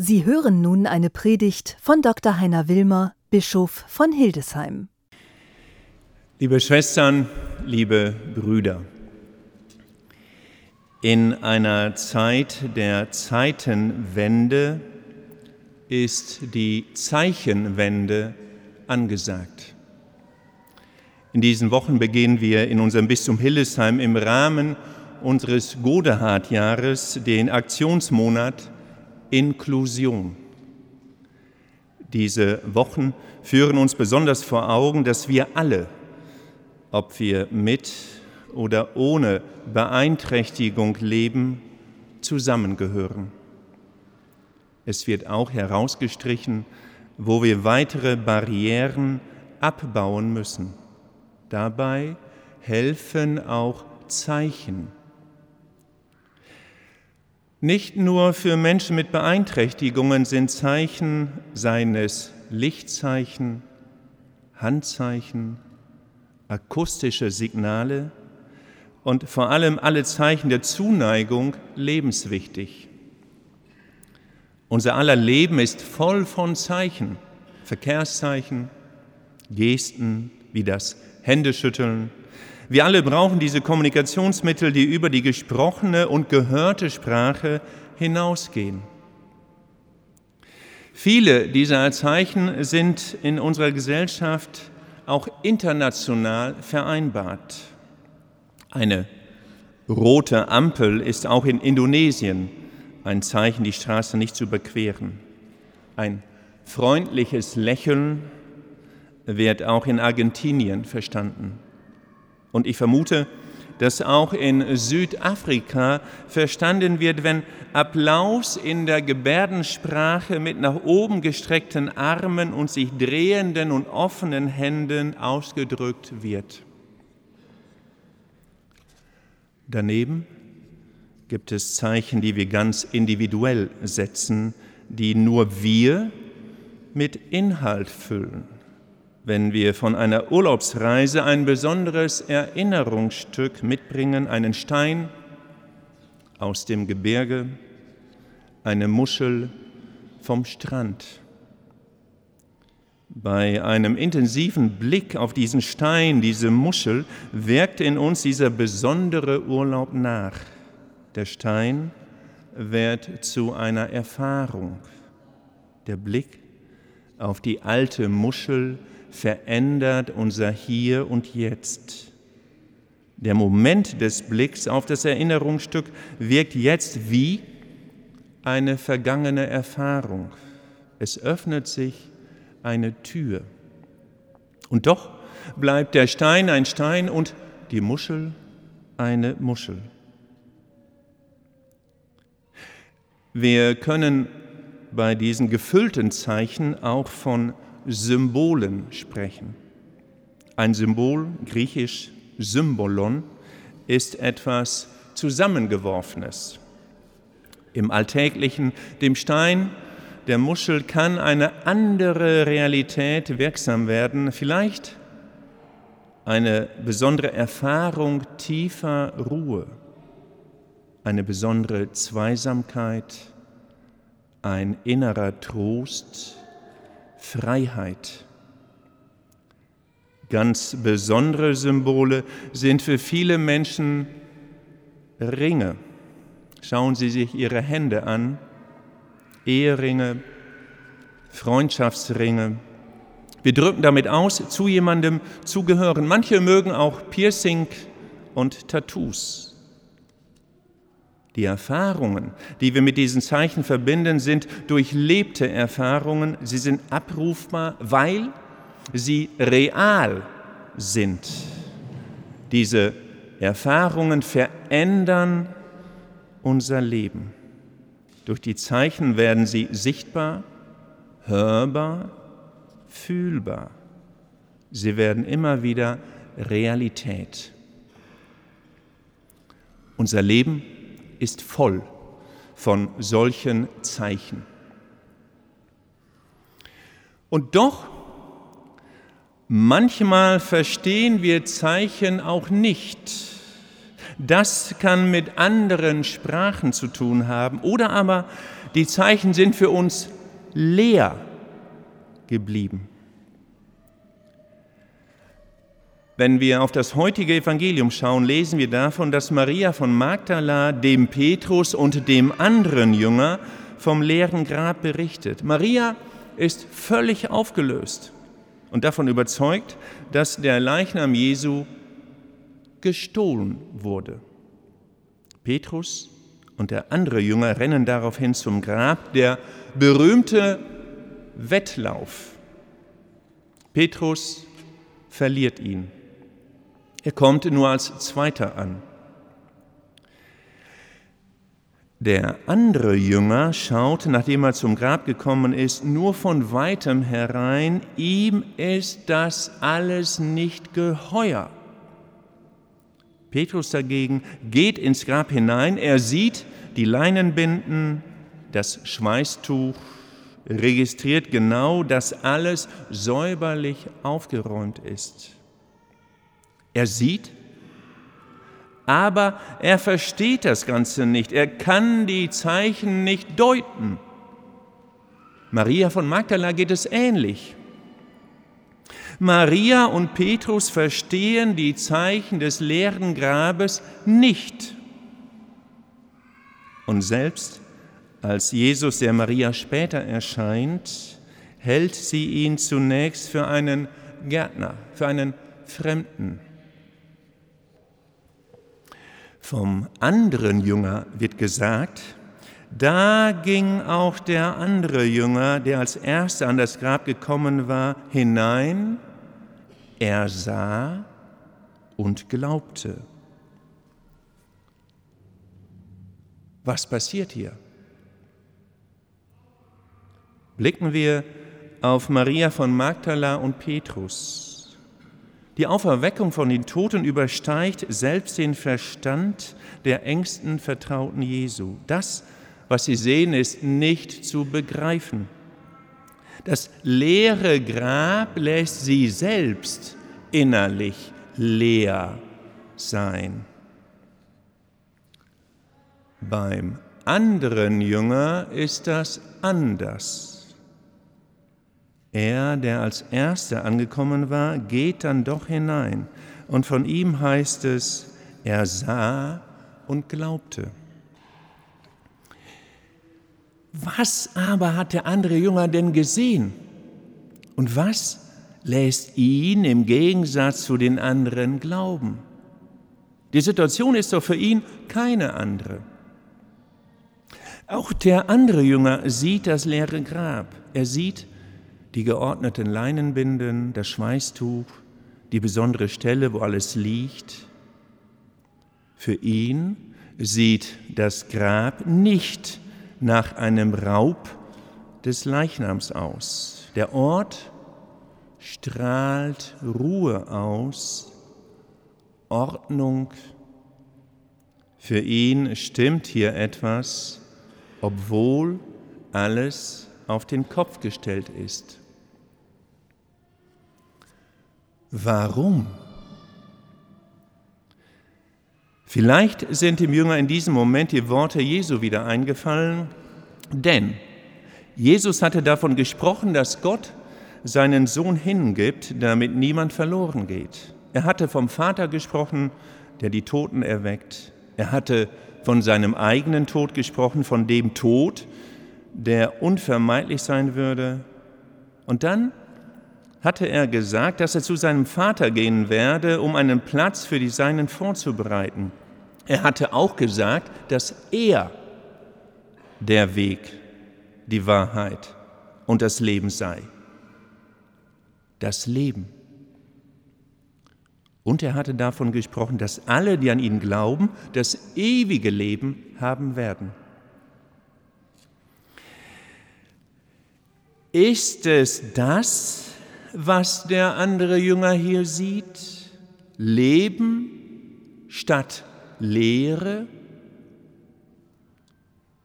Sie hören nun eine Predigt von Dr. Heiner Wilmer, Bischof von Hildesheim. Liebe Schwestern, liebe Brüder, in einer Zeit der Zeitenwende ist die Zeichenwende angesagt. In diesen Wochen beginnen wir in unserem Bistum Hildesheim im Rahmen unseres Godehard-Jahres den Aktionsmonat Inklusion. Diese Wochen führen uns besonders vor Augen, dass wir alle, ob wir mit oder ohne Beeinträchtigung leben, zusammengehören. Es wird auch herausgestrichen, wo wir weitere Barrieren abbauen müssen. Dabei helfen auch Zeichen. Nicht nur für Menschen mit Beeinträchtigungen sind Zeichen, seines Lichtzeichen, Handzeichen, akustische Signale und vor allem alle Zeichen der Zuneigung lebenswichtig. Unser aller Leben ist voll von Zeichen, Verkehrszeichen, Gesten wie das Händeschütteln, wir alle brauchen diese Kommunikationsmittel, die über die gesprochene und gehörte Sprache hinausgehen. Viele dieser Zeichen sind in unserer Gesellschaft auch international vereinbart. Eine rote Ampel ist auch in Indonesien ein Zeichen, die Straße nicht zu überqueren. Ein freundliches Lächeln wird auch in Argentinien verstanden. Und ich vermute, dass auch in Südafrika verstanden wird, wenn Applaus in der Gebärdensprache mit nach oben gestreckten Armen und sich drehenden und offenen Händen ausgedrückt wird. Daneben gibt es Zeichen, die wir ganz individuell setzen, die nur wir mit Inhalt füllen wenn wir von einer Urlaubsreise ein besonderes Erinnerungsstück mitbringen, einen Stein aus dem Gebirge, eine Muschel vom Strand. Bei einem intensiven Blick auf diesen Stein, diese Muschel, wirkt in uns dieser besondere Urlaub nach. Der Stein wird zu einer Erfahrung. Der Blick auf die alte Muschel verändert unser Hier und Jetzt. Der Moment des Blicks auf das Erinnerungsstück wirkt jetzt wie eine vergangene Erfahrung. Es öffnet sich eine Tür. Und doch bleibt der Stein ein Stein und die Muschel eine Muschel. Wir können bei diesen gefüllten Zeichen auch von Symbolen sprechen. Ein Symbol, griechisch Symbolon, ist etwas Zusammengeworfenes. Im Alltäglichen, dem Stein, der Muschel kann eine andere Realität wirksam werden, vielleicht eine besondere Erfahrung tiefer Ruhe, eine besondere Zweisamkeit, ein innerer Trost, Freiheit. Ganz besondere Symbole sind für viele Menschen Ringe. Schauen Sie sich Ihre Hände an, Eheringe, Freundschaftsringe. Wir drücken damit aus, zu jemandem zu gehören. Manche mögen auch Piercing und Tattoos. Die Erfahrungen, die wir mit diesen Zeichen verbinden, sind durchlebte Erfahrungen. Sie sind abrufbar, weil sie real sind. Diese Erfahrungen verändern unser Leben. Durch die Zeichen werden sie sichtbar, hörbar, fühlbar. Sie werden immer wieder Realität. Unser Leben ist voll von solchen Zeichen. Und doch, manchmal verstehen wir Zeichen auch nicht. Das kann mit anderen Sprachen zu tun haben oder aber die Zeichen sind für uns leer geblieben. Wenn wir auf das heutige Evangelium schauen, lesen wir davon, dass Maria von Magdala dem Petrus und dem anderen Jünger vom leeren Grab berichtet. Maria ist völlig aufgelöst und davon überzeugt, dass der Leichnam Jesu gestohlen wurde. Petrus und der andere Jünger rennen daraufhin zum Grab. Der berühmte Wettlauf. Petrus verliert ihn. Er kommt nur als Zweiter an. Der andere Jünger schaut, nachdem er zum Grab gekommen ist, nur von weitem herein. Ihm ist das alles nicht geheuer. Petrus dagegen geht ins Grab hinein. Er sieht die Leinenbinden, das Schweißtuch, registriert genau, dass alles säuberlich aufgeräumt ist. Er sieht, aber er versteht das Ganze nicht. Er kann die Zeichen nicht deuten. Maria von Magdala geht es ähnlich. Maria und Petrus verstehen die Zeichen des leeren Grabes nicht. Und selbst als Jesus der Maria später erscheint, hält sie ihn zunächst für einen Gärtner, für einen Fremden. Vom anderen Jünger wird gesagt, da ging auch der andere Jünger, der als erster an das Grab gekommen war, hinein. Er sah und glaubte. Was passiert hier? Blicken wir auf Maria von Magdala und Petrus. Die Auferweckung von den Toten übersteigt selbst den Verstand der engsten Vertrauten Jesu. Das, was sie sehen, ist nicht zu begreifen. Das leere Grab lässt sie selbst innerlich leer sein. Beim anderen Jünger ist das anders. Er, der als Erster angekommen war, geht dann doch hinein. Und von ihm heißt es, er sah und glaubte. Was aber hat der andere Jünger denn gesehen? Und was lässt ihn im Gegensatz zu den anderen glauben? Die Situation ist doch für ihn keine andere. Auch der andere Jünger sieht das leere Grab. Er sieht, die geordneten Leinenbinden, das Schweißtuch, die besondere Stelle, wo alles liegt. Für ihn sieht das Grab nicht nach einem Raub des Leichnams aus. Der Ort strahlt Ruhe aus, Ordnung. Für ihn stimmt hier etwas, obwohl alles auf den Kopf gestellt ist. Warum? Vielleicht sind dem Jünger in diesem Moment die Worte Jesu wieder eingefallen, denn Jesus hatte davon gesprochen, dass Gott seinen Sohn hingibt, damit niemand verloren geht. Er hatte vom Vater gesprochen, der die Toten erweckt. Er hatte von seinem eigenen Tod gesprochen, von dem Tod, der unvermeidlich sein würde. Und dann hatte er gesagt, dass er zu seinem Vater gehen werde, um einen Platz für die Seinen vorzubereiten. Er hatte auch gesagt, dass er der Weg, die Wahrheit und das Leben sei. Das Leben. Und er hatte davon gesprochen, dass alle, die an ihn glauben, das ewige Leben haben werden. Ist es das, was der andere Jünger hier sieht? Leben statt Lehre?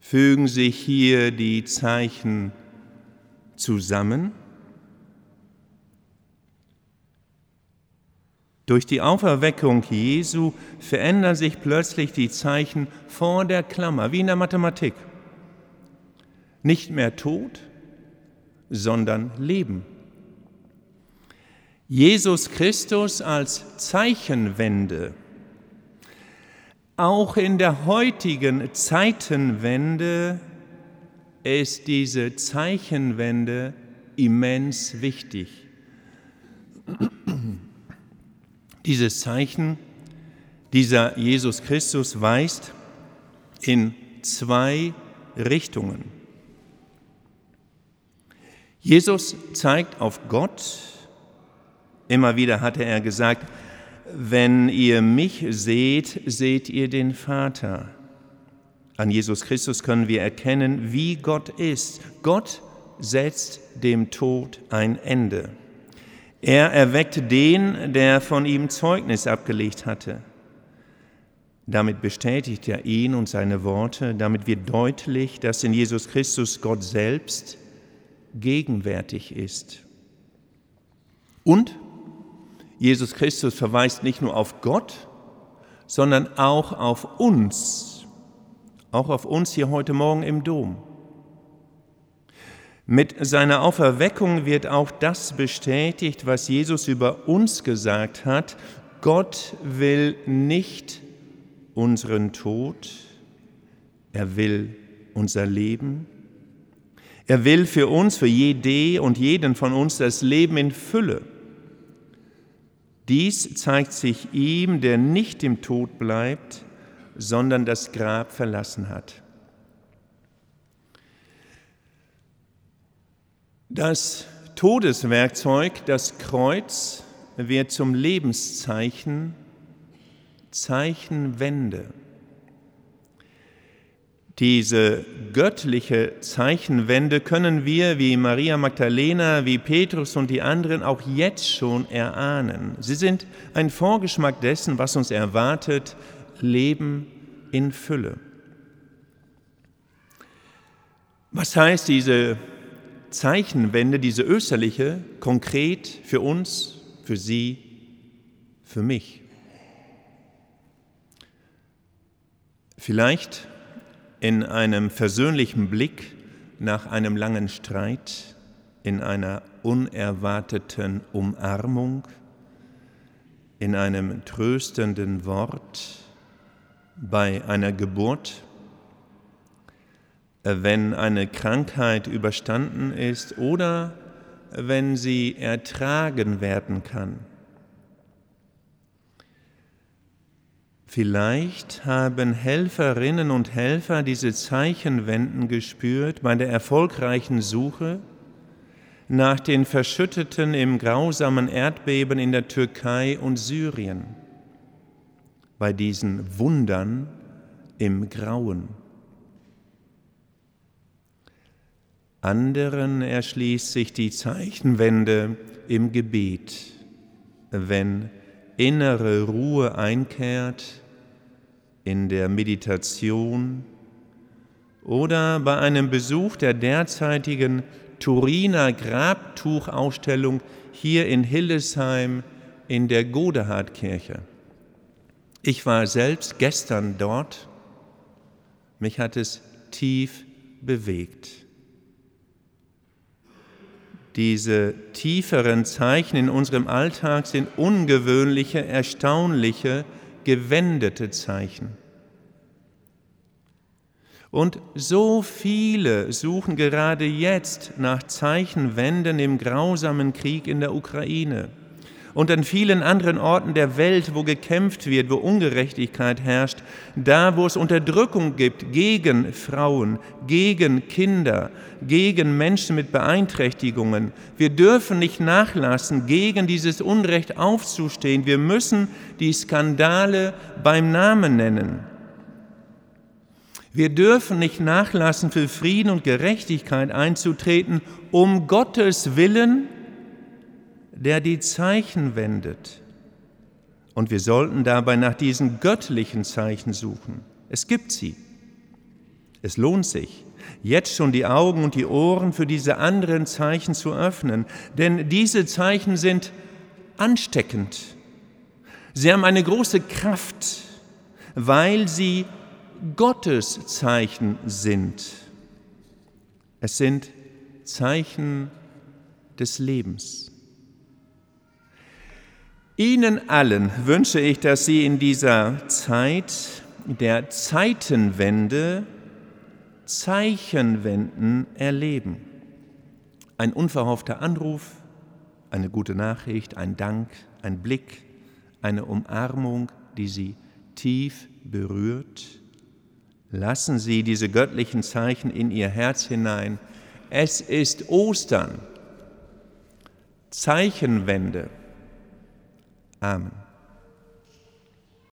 Fügen sich hier die Zeichen zusammen? Durch die Auferweckung Jesu verändern sich plötzlich die Zeichen vor der Klammer, wie in der Mathematik. Nicht mehr Tod, sondern Leben. Jesus Christus als Zeichenwende. Auch in der heutigen Zeitenwende ist diese Zeichenwende immens wichtig. Dieses Zeichen, dieser Jesus Christus weist in zwei Richtungen. Jesus zeigt auf Gott. Immer wieder hatte er gesagt, wenn ihr mich seht, seht ihr den Vater. An Jesus Christus können wir erkennen, wie Gott ist. Gott setzt dem Tod ein Ende. Er erweckt den, der von ihm Zeugnis abgelegt hatte. Damit bestätigt er ihn und seine Worte, damit wird deutlich, dass in Jesus Christus Gott selbst gegenwärtig ist. Und Jesus Christus verweist nicht nur auf Gott, sondern auch auf uns, auch auf uns hier heute Morgen im Dom. Mit seiner Auferweckung wird auch das bestätigt, was Jesus über uns gesagt hat. Gott will nicht unseren Tod, er will unser Leben. Er will für uns, für jede und jeden von uns das Leben in Fülle. Dies zeigt sich ihm, der nicht im Tod bleibt, sondern das Grab verlassen hat. Das Todeswerkzeug, das Kreuz, wird zum Lebenszeichen, Zeichenwende. Diese göttliche Zeichenwende können wir wie Maria Magdalena, wie Petrus und die anderen auch jetzt schon erahnen. Sie sind ein Vorgeschmack dessen, was uns erwartet, Leben in Fülle. Was heißt diese Zeichenwende, diese österliche, konkret für uns, für Sie, für mich. Vielleicht in einem versöhnlichen Blick nach einem langen Streit, in einer unerwarteten Umarmung, in einem tröstenden Wort, bei einer Geburt, wenn eine Krankheit überstanden ist oder wenn sie ertragen werden kann. Vielleicht haben Helferinnen und Helfer diese Zeichenwenden gespürt bei der erfolgreichen Suche nach den Verschütteten im grausamen Erdbeben in der Türkei und Syrien, bei diesen Wundern im Grauen. Anderen erschließt sich die Zeichenwende im Gebet, wenn innere Ruhe einkehrt in der Meditation oder bei einem Besuch der derzeitigen Turiner Grabtuchausstellung hier in Hildesheim in der Godehardkirche. Ich war selbst gestern dort. Mich hat es tief bewegt diese tieferen Zeichen in unserem Alltag sind ungewöhnliche, erstaunliche, gewendete Zeichen. Und so viele suchen gerade jetzt nach Zeichenwenden im grausamen Krieg in der Ukraine und an vielen anderen Orten der Welt, wo gekämpft wird, wo Ungerechtigkeit herrscht, da wo es Unterdrückung gibt gegen Frauen, gegen Kinder, gegen Menschen mit Beeinträchtigungen. Wir dürfen nicht nachlassen, gegen dieses Unrecht aufzustehen. Wir müssen die Skandale beim Namen nennen. Wir dürfen nicht nachlassen, für Frieden und Gerechtigkeit einzutreten, um Gottes Willen der die Zeichen wendet. Und wir sollten dabei nach diesen göttlichen Zeichen suchen. Es gibt sie. Es lohnt sich, jetzt schon die Augen und die Ohren für diese anderen Zeichen zu öffnen, denn diese Zeichen sind ansteckend. Sie haben eine große Kraft, weil sie Gottes Zeichen sind. Es sind Zeichen des Lebens. Ihnen allen wünsche ich, dass Sie in dieser Zeit der Zeitenwende Zeichenwenden erleben. Ein unverhoffter Anruf, eine gute Nachricht, ein Dank, ein Blick, eine Umarmung, die Sie tief berührt. Lassen Sie diese göttlichen Zeichen in Ihr Herz hinein. Es ist Ostern. Zeichenwende. Amen.